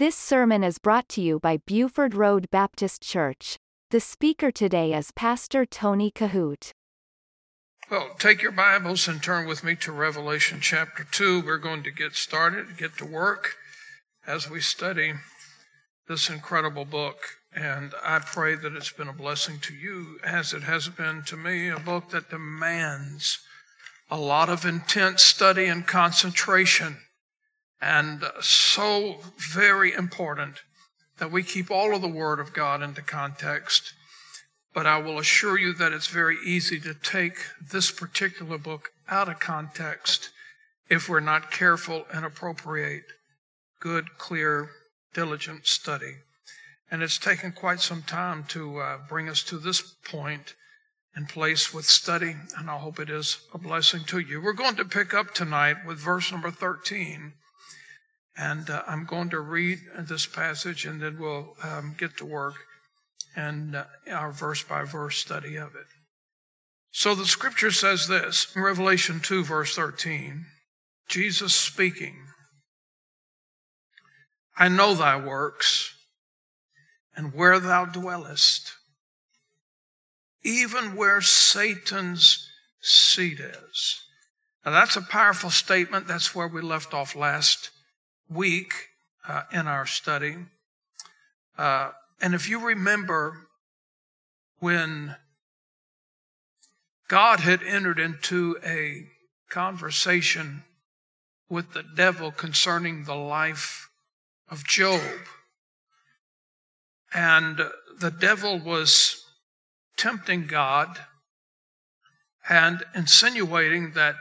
This sermon is brought to you by Buford Road Baptist Church. The speaker today is Pastor Tony Kohout. Well, take your Bibles and turn with me to Revelation chapter 2. We're going to get started, get to work as we study this incredible book. And I pray that it's been a blessing to you as it has been to me, a book that demands a lot of intense study and concentration and so very important that we keep all of the Word of God into context. But I will assure you that it's very easy to take this particular book out of context if we're not careful and appropriate good, clear, diligent study. And it's taken quite some time to uh, bring us to this point and place with study, and I hope it is a blessing to you. We're going to pick up tonight with verse number 13 and uh, I'm going to read this passage and then we'll um, get to work and uh, our verse by verse study of it. So the scripture says this in Revelation 2, verse 13 Jesus speaking, I know thy works and where thou dwellest, even where Satan's seat is. Now that's a powerful statement. That's where we left off last week uh, in our study. Uh, and if you remember when God had entered into a conversation with the devil concerning the life of Job, and the devil was tempting God and insinuating that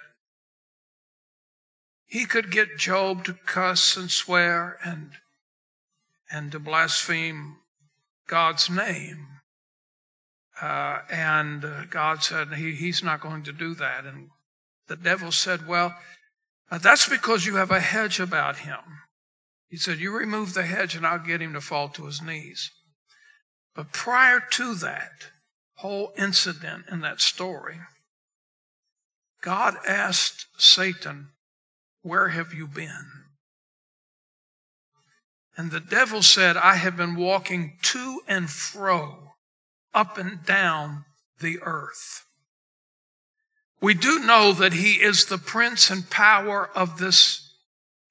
he could get Job to cuss and swear and, and to blaspheme God's name. Uh, and uh, God said he, he's not going to do that. And the devil said, Well, uh, that's because you have a hedge about him. He said, You remove the hedge and I'll get him to fall to his knees. But prior to that whole incident in that story, God asked Satan, where have you been? And the devil said, I have been walking to and fro, up and down the earth. We do know that he is the prince and power of this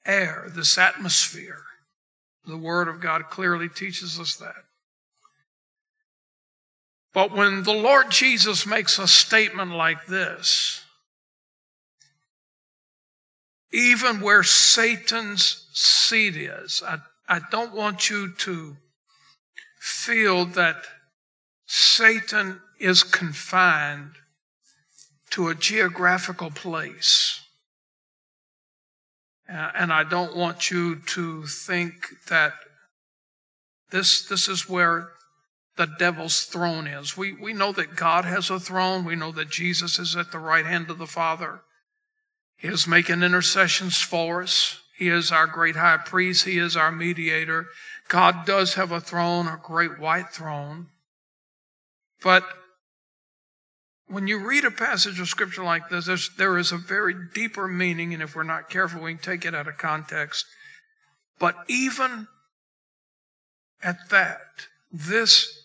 air, this atmosphere. The Word of God clearly teaches us that. But when the Lord Jesus makes a statement like this, even where Satan's seat is. I, I don't want you to feel that Satan is confined to a geographical place. Uh, and I don't want you to think that this, this is where the devil's throne is. We, we know that God has a throne. We know that Jesus is at the right hand of the Father. He is making intercessions for us. He is our great high priest. He is our mediator. God does have a throne, a great white throne. But when you read a passage of scripture like this, there is a very deeper meaning, and if we're not careful, we can take it out of context. But even at that, this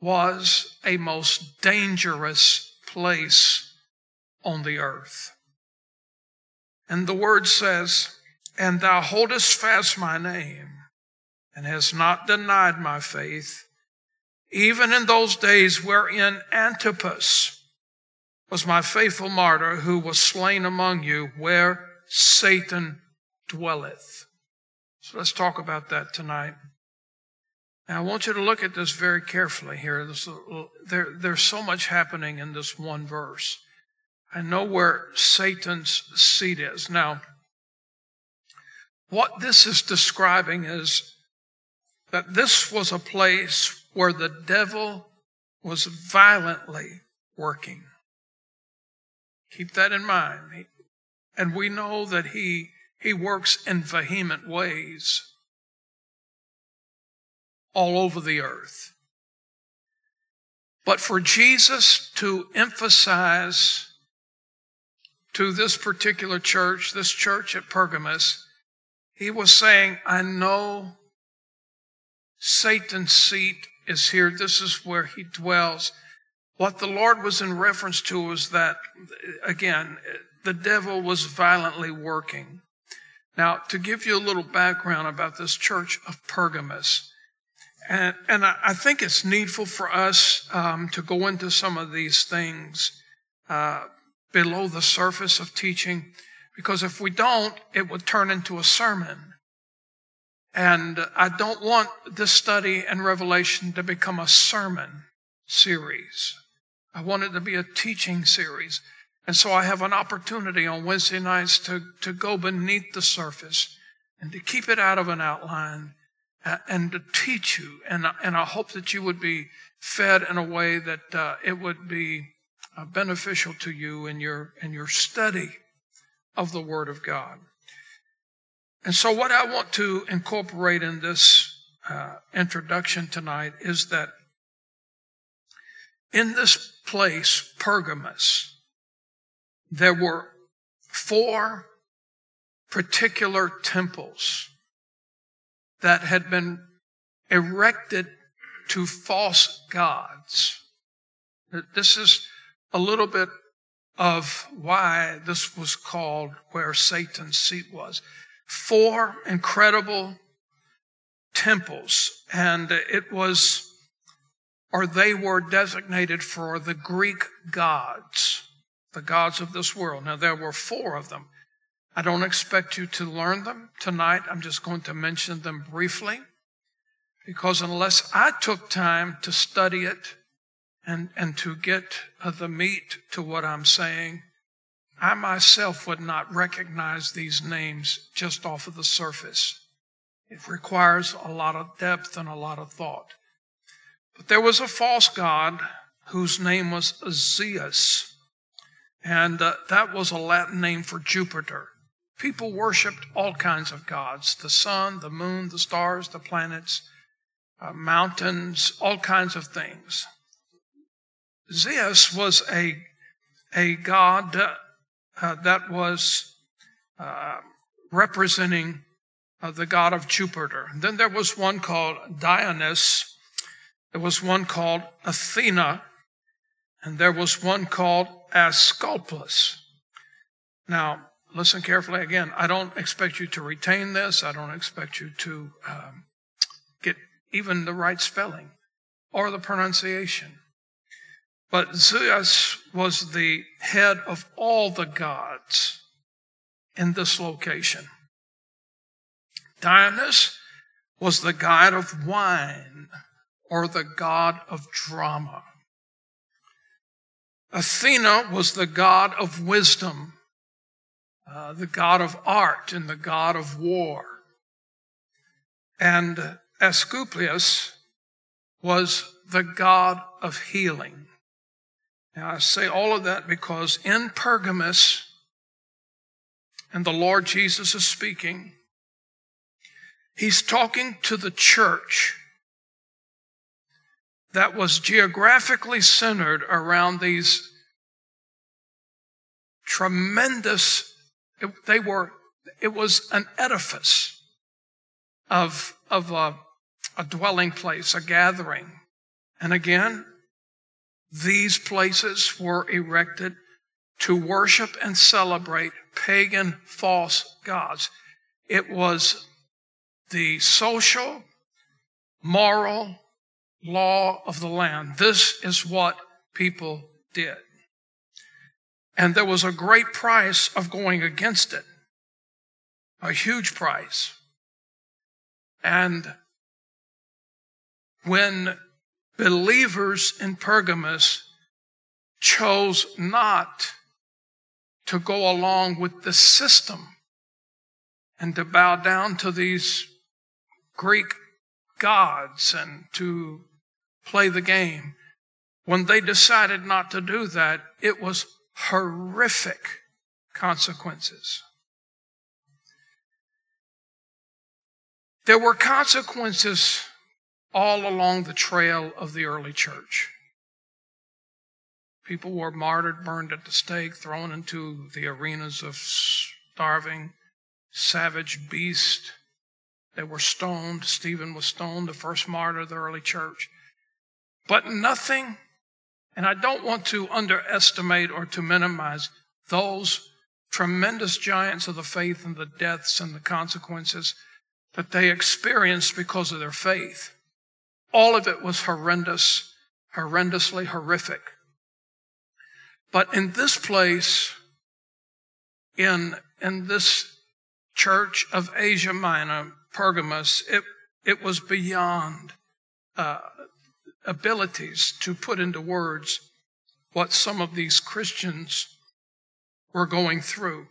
was a most dangerous place on the earth. And the word says, And thou holdest fast my name, and hast not denied my faith, even in those days wherein Antipas was my faithful martyr, who was slain among you, where Satan dwelleth. So let's talk about that tonight. Now, I want you to look at this very carefully here. There, there's so much happening in this one verse. I know where Satan's seat is. Now, what this is describing is that this was a place where the devil was violently working. Keep that in mind. And we know that he, he works in vehement ways all over the earth. But for Jesus to emphasize to this particular church, this church at Pergamos, he was saying, I know Satan's seat is here. This is where he dwells. What the Lord was in reference to was that, again, the devil was violently working. Now, to give you a little background about this church of Pergamus, and, and I, think it's needful for us um, to go into some of these things uh, below the surface of teaching, because if we don't, it would turn into a sermon. And I don't want this study and revelation to become a sermon series. I want it to be a teaching series. And so I have an opportunity on Wednesday nights to, to go beneath the surface and to keep it out of an outline and to teach you. And, and I hope that you would be fed in a way that uh, it would be uh, beneficial to you in your, in your study of the Word of God. And so, what I want to incorporate in this uh, introduction tonight is that in this place, Pergamus, there were four particular temples that had been erected to false gods. This is a little bit of why this was called where Satan's seat was. Four incredible temples, and it was, or they were designated for the Greek gods, the gods of this world. Now, there were four of them. I don't expect you to learn them tonight. I'm just going to mention them briefly because unless I took time to study it and, and to get uh, the meat to what I'm saying, I myself would not recognize these names just off of the surface. It requires a lot of depth and a lot of thought. But there was a false god whose name was Zeus, and uh, that was a Latin name for Jupiter. People worshiped all kinds of gods the sun, the moon, the stars, the planets, uh, mountains, all kinds of things. Zeus was a, a god uh, that was uh, representing uh, the god of Jupiter. And then there was one called Dionysus, there was one called Athena, and there was one called Asclepius. Now, listen carefully again. I don't expect you to retain this. I don't expect you to um, get even the right spelling or the pronunciation. But Zeus was the head of all the gods in this location. Dionysus was the god of wine or the god of drama. Athena was the god of wisdom uh, the god of art and the god of war. And Asclepius was the god of healing. Now, I say all of that because in Pergamus, and the Lord Jesus is speaking, he's talking to the church that was geographically centered around these tremendous they were, it was an edifice of, of a, a dwelling place, a gathering. And again, these places were erected to worship and celebrate pagan false gods. It was the social, moral law of the land. This is what people did. And there was a great price of going against it, a huge price. And when believers in Pergamus chose not to go along with the system and to bow down to these Greek gods and to play the game, when they decided not to do that, it was horrific consequences. There were consequences all along the trail of the early church. People were martyred, burned at the stake, thrown into the arenas of starving, savage beasts. They were stoned. Stephen was stoned, the first martyr of the early church. But nothing, and I don't want to underestimate or to minimize those tremendous giants of the faith and the deaths and the consequences that they experienced because of their faith. All of it was horrendous, horrendously horrific. But in this place, in, in this church of Asia Minor, Pergamos, it, it was beyond uh, abilities to put into words what some of these Christians were going through.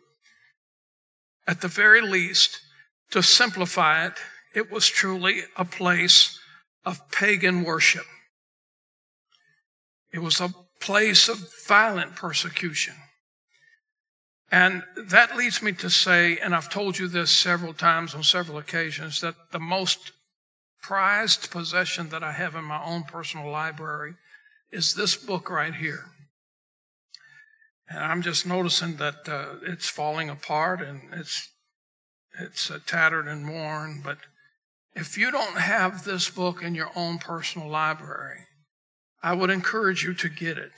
At the very least, to simplify it, it was truly a place of pagan worship. It was a place of violent persecution. And that leads me to say, and I've told you this several times on several occasions, that the most prized possession that I have in my own personal library is this book right here. And I'm just noticing that uh, it's falling apart and it's it's uh, tattered and worn. But if you don't have this book in your own personal library, I would encourage you to get it.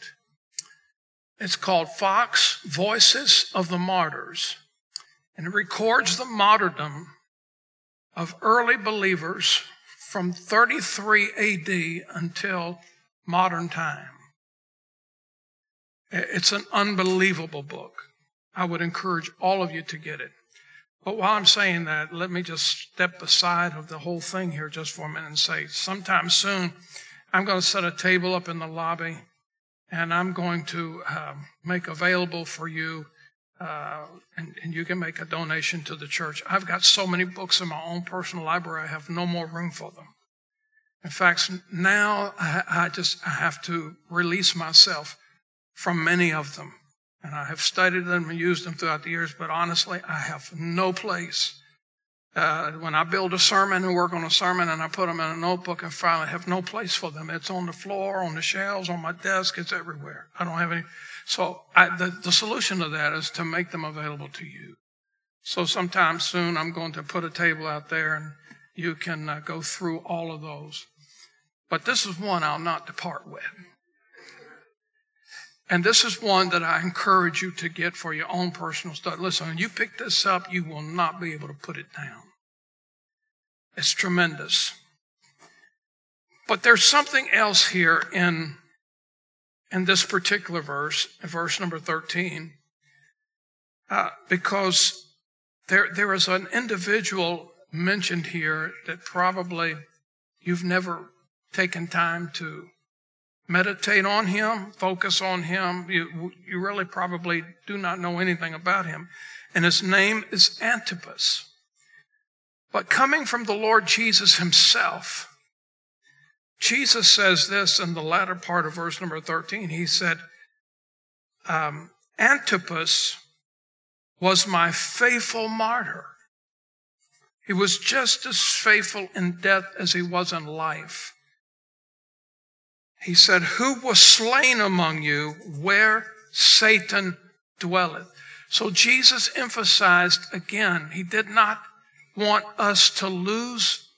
It's called Fox Voices of the Martyrs, and it records the martyrdom of early believers from 33 AD until modern time. It's an unbelievable book. I would encourage all of you to get it. But while I'm saying that, let me just step aside of the whole thing here just for a minute and say, sometime soon, I'm going to set a table up in the lobby and I'm going to um, make available for you, uh, and, and, you can make a donation to the church. I've got so many books in my own personal library, I have no more room for them. In fact, now I, I just I have to release myself from many of them. And I have studied them and used them throughout the years, but honestly, I have no place. Uh, when I build a sermon and work on a sermon and I put them in a notebook and I have no place for them. It's on the floor, on the shelves, on my desk, it's everywhere. I don't have any. So I, the, the solution to that is to make them available to you. So sometime soon, I'm going to put a table out there and you can uh, go through all of those. But this is one I'll not depart with. And this is one that I encourage you to get for your own personal study. Listen, when you pick this up, you will not be able to put it down. It's tremendous. But there's something else here in, in this particular verse, verse number 13, uh, because there, there is an individual mentioned here that probably you've never taken time to meditate on him, focus on him. You, you really probably do not know anything about him. And his name is Antipas. But coming from the Lord Jesus himself, Jesus says this in the latter part of verse number 13. He said, um, Antipas was my faithful martyr. He was just as faithful in death as he was in life. He said, Who was slain among you where Satan dwelleth? So Jesus emphasized again, he did not want us to lose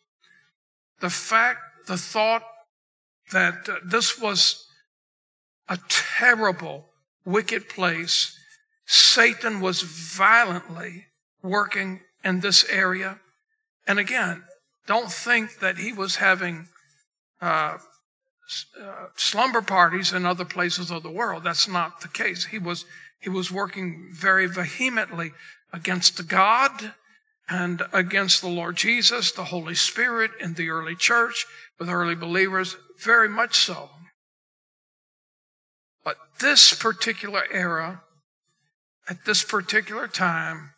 the fact, the thought that uh, this was a terrible, wicked place. Satan was violently working in this area. And again, don't think that he was having uh, uh, slumber parties in other places of the world. That's not the case. He was, he was working very vehemently against the God and against the Lord Jesus, the Holy Spirit in the early church with early believers, very much so. But this particular era, at this particular time,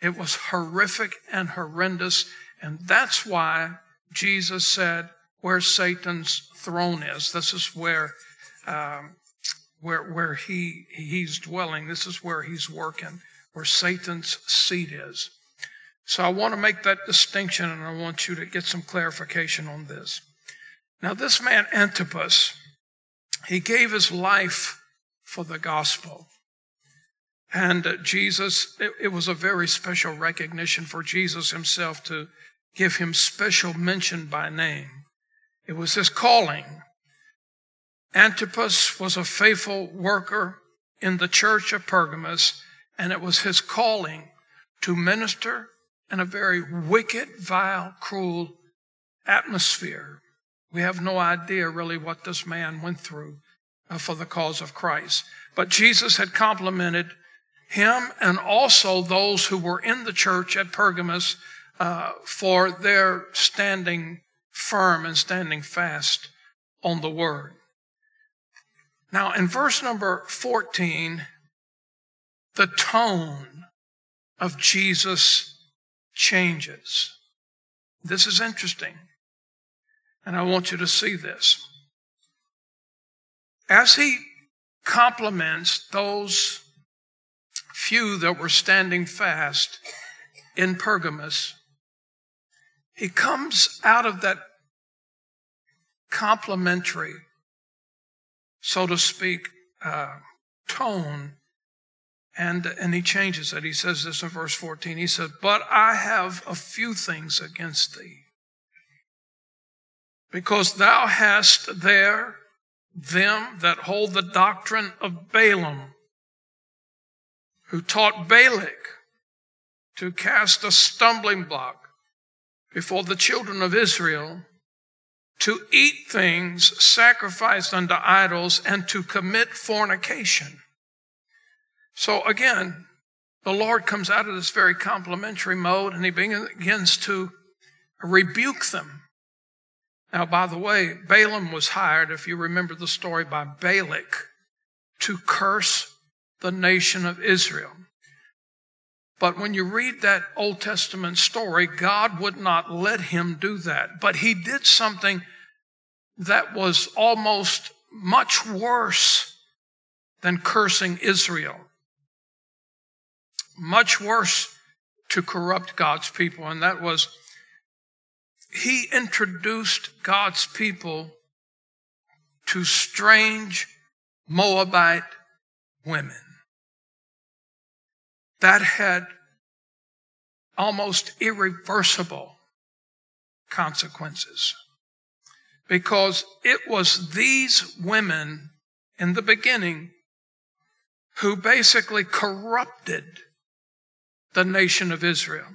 it was horrific and horrendous. And that's why Jesus said, where Satan's throne is. This is where, um, where, where he, he's dwelling. This is where he's working, where Satan's seat is. So I want to make that distinction and I want you to get some clarification on this. Now, this man, Antipas, he gave his life for the gospel. And uh, Jesus, it, it was a very special recognition for Jesus himself to give him special mention by name. It was his calling. Antipas was a faithful worker in the church of Pergamos, and it was his calling to minister in a very wicked, vile, cruel atmosphere. We have no idea really what this man went through uh, for the cause of Christ. But Jesus had complimented him and also those who were in the church at Pergamos uh, for their standing firm and standing fast on the word. Now, in verse number 14, the tone of Jesus changes. This is interesting. And I want you to see this. As he compliments those few that were standing fast in Pergamos, he comes out of that complimentary, so to speak, uh, tone, and, and he changes it. He says this in verse 14. He said, But I have a few things against thee, because thou hast there them that hold the doctrine of Balaam, who taught Balak to cast a stumbling block before the children of Israel, to eat things sacrificed unto idols, and to commit fornication. So again, the Lord comes out of this very complimentary mode and he begins to rebuke them. Now, by the way, Balaam was hired, if you remember the story, by Balak to curse the nation of Israel. But when you read that Old Testament story, God would not let him do that. But he did something that was almost much worse than cursing Israel. Much worse to corrupt God's people. And that was he introduced God's people to strange Moabite women. That had almost irreversible consequences because it was these women in the beginning who basically corrupted the nation of Israel.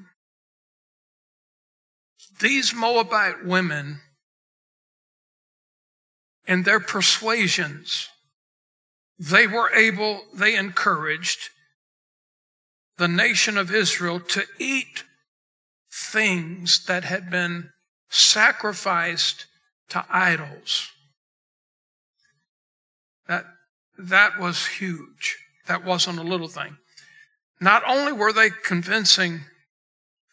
These Moabite women and their persuasions, they were able, they encouraged the nation of Israel to eat things that had been sacrificed to idols. That, that was huge. That wasn't a little thing. Not only were they convincing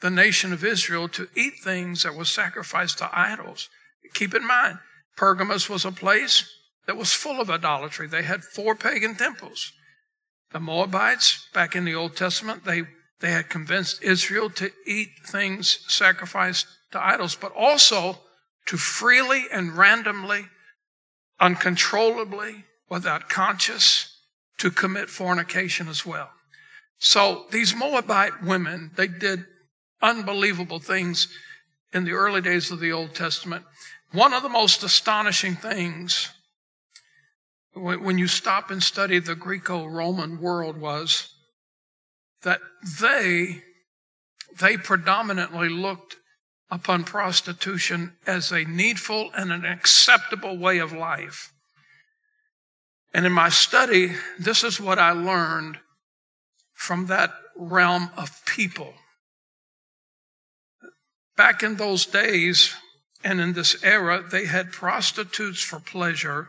the nation of Israel to eat things that were sacrificed to idols. Keep in mind, Pergamos was a place that was full of idolatry. They had four pagan temples. The Moabites, back in the Old Testament, they, they had convinced Israel to eat things sacrificed to idols, but also to freely and randomly, uncontrollably, without conscience, to commit fornication as well. So these Moabite women, they did unbelievable things in the early days of the Old Testament. One of the most astonishing things when you stop and study the Greco Roman world was that they, they predominantly looked upon prostitution as a needful and an acceptable way of life. And in my study, this is what I learned from that realm of people. Back in those days and in this era, they had prostitutes for pleasure.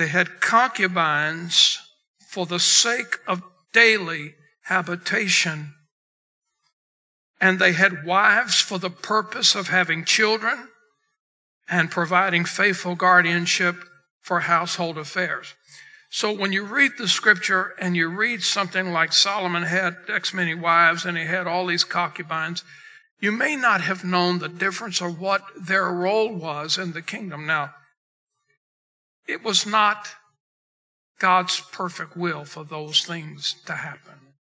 They had concubines for the sake of daily habitation. And they had wives for the purpose of having children and providing faithful guardianship for household affairs. So when you read the scripture and you read something like Solomon had X many wives and he had all these concubines, you may not have known the difference of what their role was in the kingdom. Now, it was not God's perfect will for those things to happen.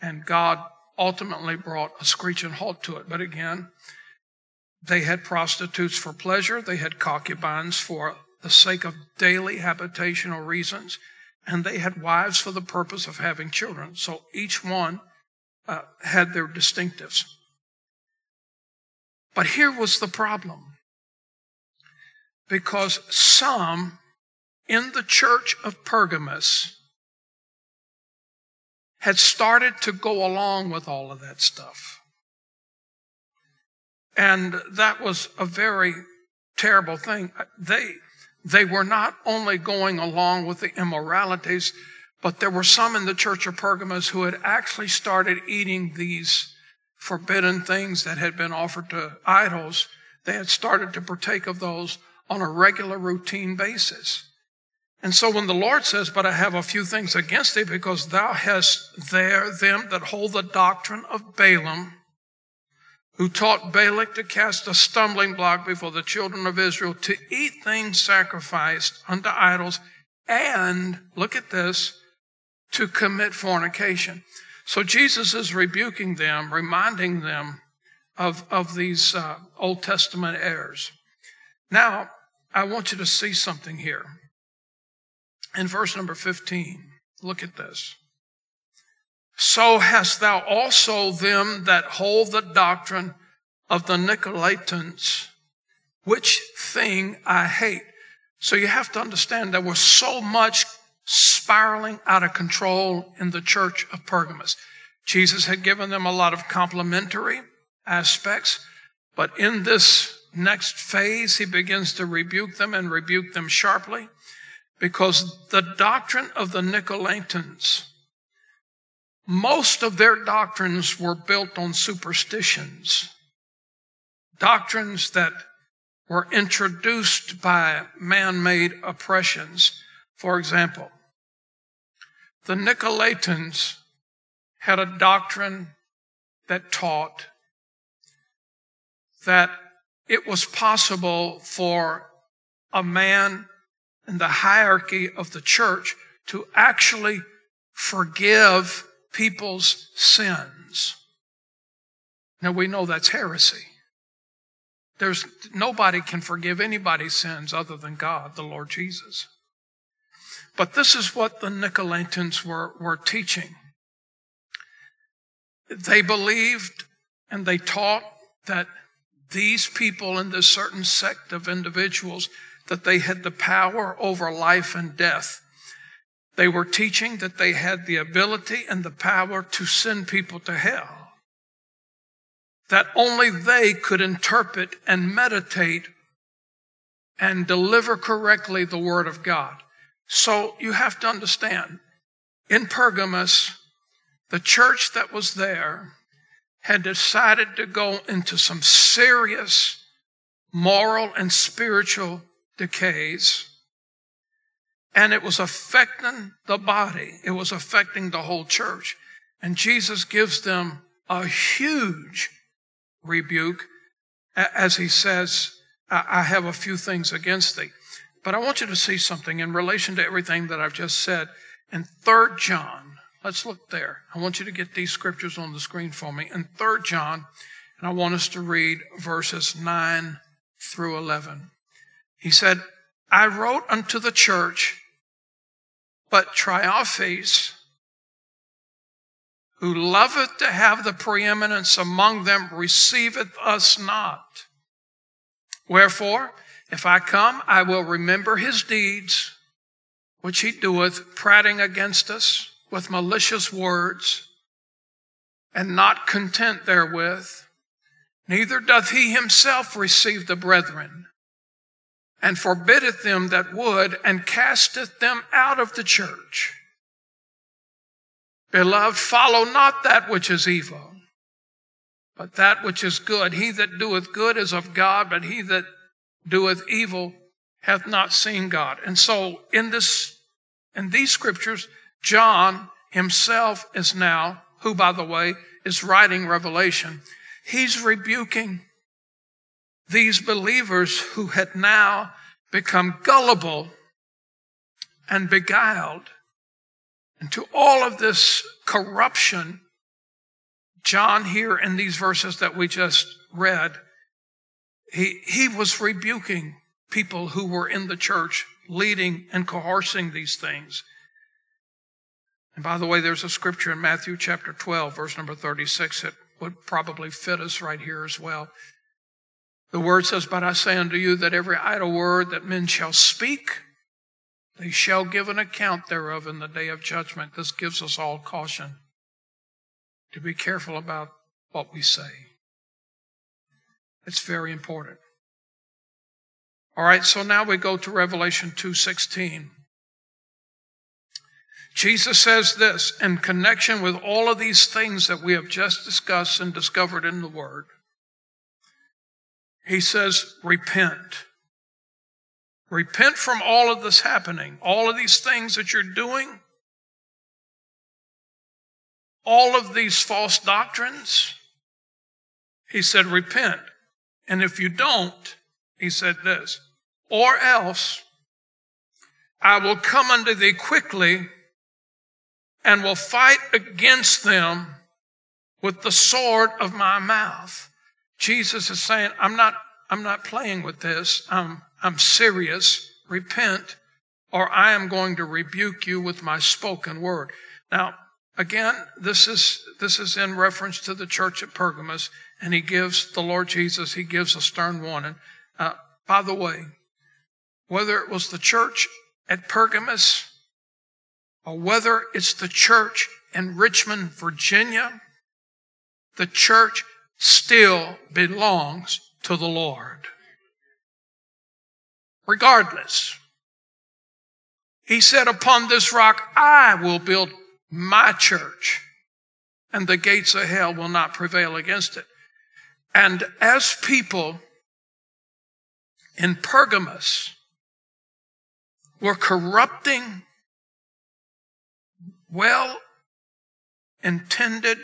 And God ultimately brought a screeching halt to it. But again, they had prostitutes for pleasure, they had concubines for the sake of daily habitational reasons, and they had wives for the purpose of having children. So each one uh, had their distinctives. But here was the problem. Because some in the church of Pergamus had started to go along with all of that stuff. And that was a very terrible thing. They, they were not only going along with the immoralities, but there were some in the church of Pergamos who had actually started eating these forbidden things that had been offered to idols. They had started to partake of those on a regular routine basis. And so when the Lord says, But I have a few things against thee, because thou hast there them that hold the doctrine of Balaam, who taught Balak to cast a stumbling block before the children of Israel, to eat things sacrificed unto idols, and, look at this, to commit fornication. So Jesus is rebuking them, reminding them of, of these uh, Old Testament errors. Now, I want you to see something here. In verse number 15, look at this. So hast thou also them that hold the doctrine of the Nicolaitans, which thing I hate. So you have to understand there was so much spiraling out of control in the church of Pergamos. Jesus had given them a lot of complimentary aspects, but in this next phase, he begins to rebuke them and rebuke them sharply because the doctrine of the Nicolaitans most of their doctrines were built on superstitions, doctrines that were introduced by man made oppressions. For example, the Nicolaitans had a doctrine that taught that it was possible for a man in the hierarchy of the church to actually forgive people's sins. Now we know that's heresy. There's nobody can forgive anybody's sins other than God, the Lord Jesus. But this is what the Nicolaitans were, were teaching. They believed and they taught that these people in this certain sect of individuals, that they had the power over life and death. They were teaching that they had the ability and the power to send people to hell. That only they could interpret and meditate and deliver correctly the Word of God. So you have to understand, in Pergamos, the church that was there had decided to go into some serious moral and spiritual decays and it was affecting the body. It was affecting the whole church. And Jesus gives them a huge rebuke as he says, I have a few things against thee. But I want you to see something in relation to everything that I've just said. In 3 John, let's look there. I want you to get these scriptures on the screen for me. In 3 John, and I want us to read verses 9 through 11. He said, I wrote unto the church but Trophimus, who loveth to have the preeminence among them, receiveth us not. Wherefore, if I come, I will remember his deeds, which he doeth, prating against us with malicious words, and not content therewith. Neither doth he himself receive the brethren and forbiddeth them that would, and casteth them out of the church. Beloved, follow not that which is evil, but that which is good. He that doeth good is of God, but he that doeth evil hath not seen God. And so in this, in these scriptures, John himself is now, who by the way is writing Revelation, he's rebuking these believers who had now become gullible and beguiled into all of this corruption, John here in these verses that we just read, he, he was rebuking people who were in the church, leading and coercing these things. And by the way, there's a scripture in Matthew chapter 12, verse number 36, that would probably fit us right here as well. The word says, But I say unto you that every idle word that men shall speak, they shall give an account thereof in the day of judgment. This gives us all caution to be careful about what we say. It's very important. All right, so now we go to Revelation 2:16. Jesus says this in connection with all of these things that we have just discussed and discovered in the Word. He says, Repent. Repent from all of this happening, all of these things that you're doing, all of these false doctrines. He said, Repent. And if you don't, he said this, or else I will come unto thee quickly and will fight against them with the sword of my mouth. Jesus is saying, I'm not, I'm not playing with this. I'm, I'm serious. Repent or I am going to rebuke you with my spoken word. Now, again, this is, this is in reference to the church at Pergamos and he gives the Lord Jesus, he gives a stern warning. Uh, by the way, whether it was the church at Pergamos or whether it's the church in Richmond, Virginia, the church still belongs to the Lord. Regardless, he said, Upon this rock I will build my church, and the gates of hell will not prevail against it. And as people in Pergamos were corrupting well intended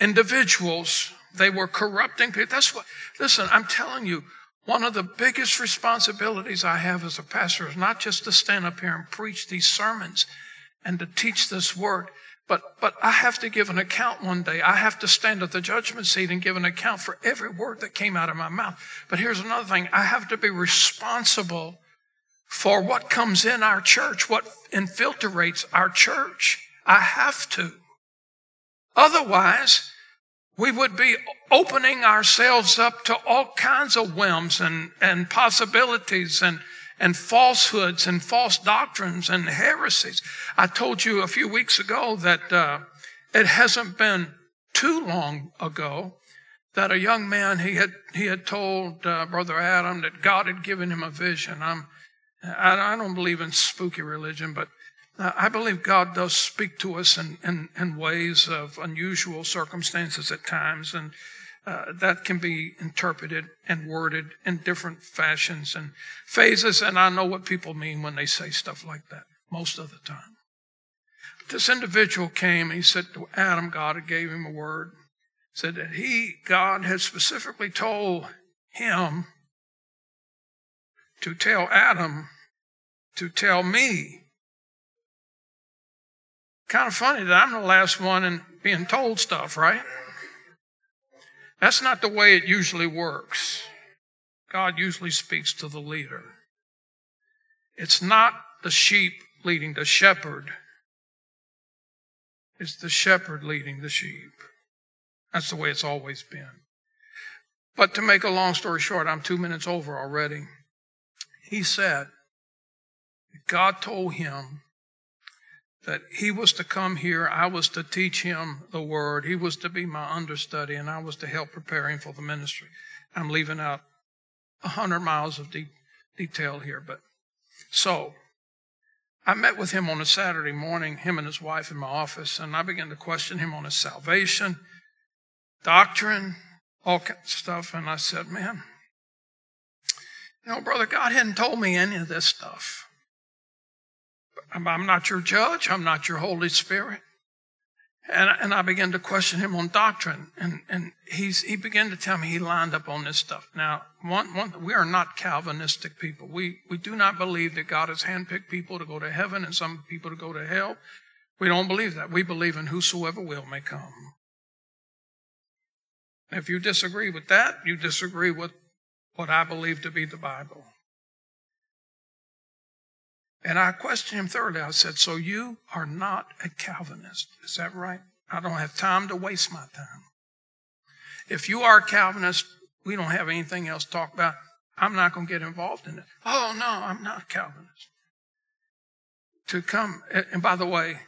individuals. They were corrupting people. That's what, listen, I'm telling you, one of the biggest responsibilities I have as a pastor is not just to stand up here and preach these sermons and to teach this word, but, but I have to give an account one day. I have to stand at the judgment seat and give an account for every word that came out of my mouth. But here's another thing. I have to be responsible for what comes in our church, what infiltrates our church. I have to. Otherwise, we would be opening ourselves up to all kinds of whims and, and possibilities and, and falsehoods and false doctrines and heresies. I told you a few weeks ago that uh, it hasn't been too long ago that a young man he had he had told uh, brother Adam that God had given him a vision. I'm I, don't believe in spooky religion, but I believe God does speak to us in, in, in ways of unusual circumstances at times, and uh, that can be interpreted and worded in different fashions and phases. And I know what people mean when they say stuff like that most of the time. This individual came and he said to Adam, God had gave him a word, said that he, God, had specifically told him to tell Adam to tell me. Kind of funny that I'm the last one in being told stuff, right? That's not the way it usually works. God usually speaks to the leader. It's not the sheep leading the shepherd. It's the shepherd leading the sheep. That's the way it's always been. But to make a long story short, I'm two minutes over already. He said, God told him that he was to come here, I was to teach him the word, he was to be my understudy, and I was to help prepare him for the ministry. I'm leaving out a hundred miles of de- detail here, but so I met with him on a Saturday morning, him and his wife in my office, and I began to question him on his salvation, doctrine, all kinds of stuff, and I said, Man, know, brother, God hadn't told me any of this stuff. I'm not your judge. I'm not your Holy Spirit. And, and I began to question him on doctrine. And, and he's, he began to tell me he lined up on this stuff. Now, one, one, we are not Calvinistic people. We, we do not believe that God has handpicked people to go to heaven and some people to go to hell. We don't believe that. We believe in whosoever will may come. If you disagree with that, you disagree with what I believe to be the Bible. And I questioned him thoroughly. I said, So you are not a Calvinist. Is that right? I don't have time to waste my time. If you are a Calvinist, we don't have anything else to talk about. I'm not going to get involved in it. Oh, no, I'm not a Calvinist. To come, and by the way,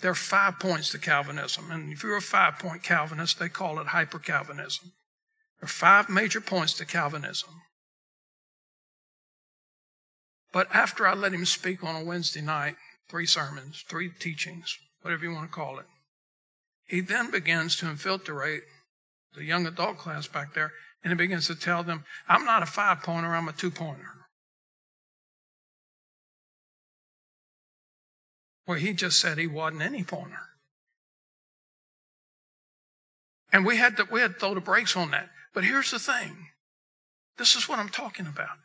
there are five points to Calvinism. And if you're a five point Calvinist, they call it hyper Calvinism. There are five major points to Calvinism. But after I let him speak on a Wednesday night, three sermons, three teachings, whatever you want to call it, he then begins to infiltrate the young adult class back there and he begins to tell them, I'm not a five pointer, I'm a two pointer. Well, he just said he wasn't any pointer. And we had to we had to throw the brakes on that. But here's the thing. This is what I'm talking about.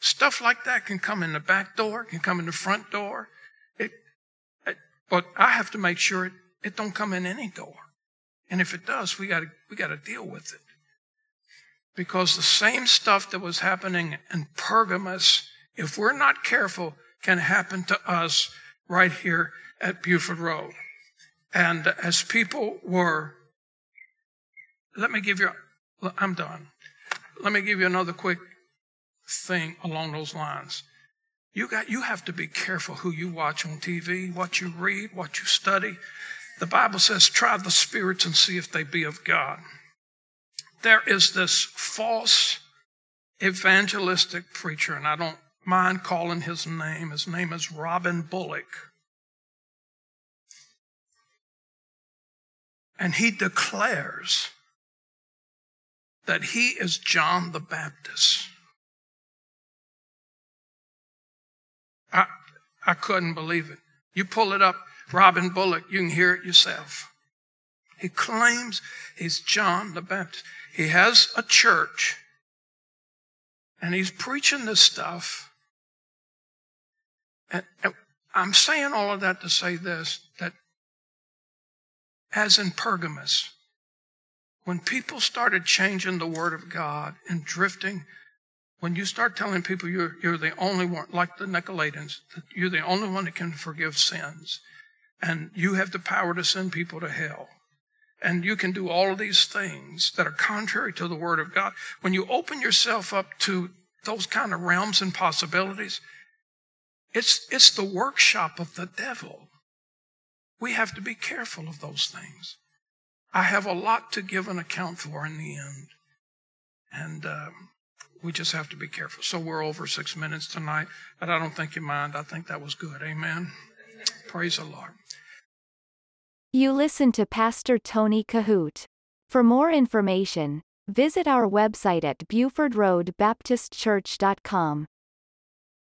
Stuff like that can come in the back door, can come in the front door. It, it but I have to make sure it, it don't come in any door. And if it does, we got we got to deal with it. Because the same stuff that was happening in Pergamos, if we're not careful, can happen to us right here at Buford Road. And as people were, let me give you, I'm done. Let me give you another quick thing along those lines. You got, you have to be careful who you watch on TV, what you read, what you study. The Bible says, try the spirits and see if they be of God there is this false evangelistic preacher, and I don't mind calling his name. His name is Robin Bullock. And he declares that he is John the Baptist. I, I couldn't believe it. You pull it up, Robin Bullock, you can hear it yourself. He claims he's John the Baptist. He has a church and he's preaching this stuff. And, and I'm saying all of that to say this that as in Pergamos, when people started changing the word of God and drifting, when you start telling people you're, you're the only one, like the Nicolaitans, you're the only one that can forgive sins, and you have the power to send people to hell and you can do all of these things that are contrary to the Word of God. When you open yourself up to those kind of realms and possibilities, it's, it's the workshop of the devil. We have to be careful of those things. I have a lot to give an account for in the end. And um, we just have to be careful. So we're over six minutes tonight, but I don't think you mind. I think that was good. Amen. Praise the Lord. You listen to Pastor Tony Kohout. For more information, visit our website at BufordRoadBaptistChurch.com.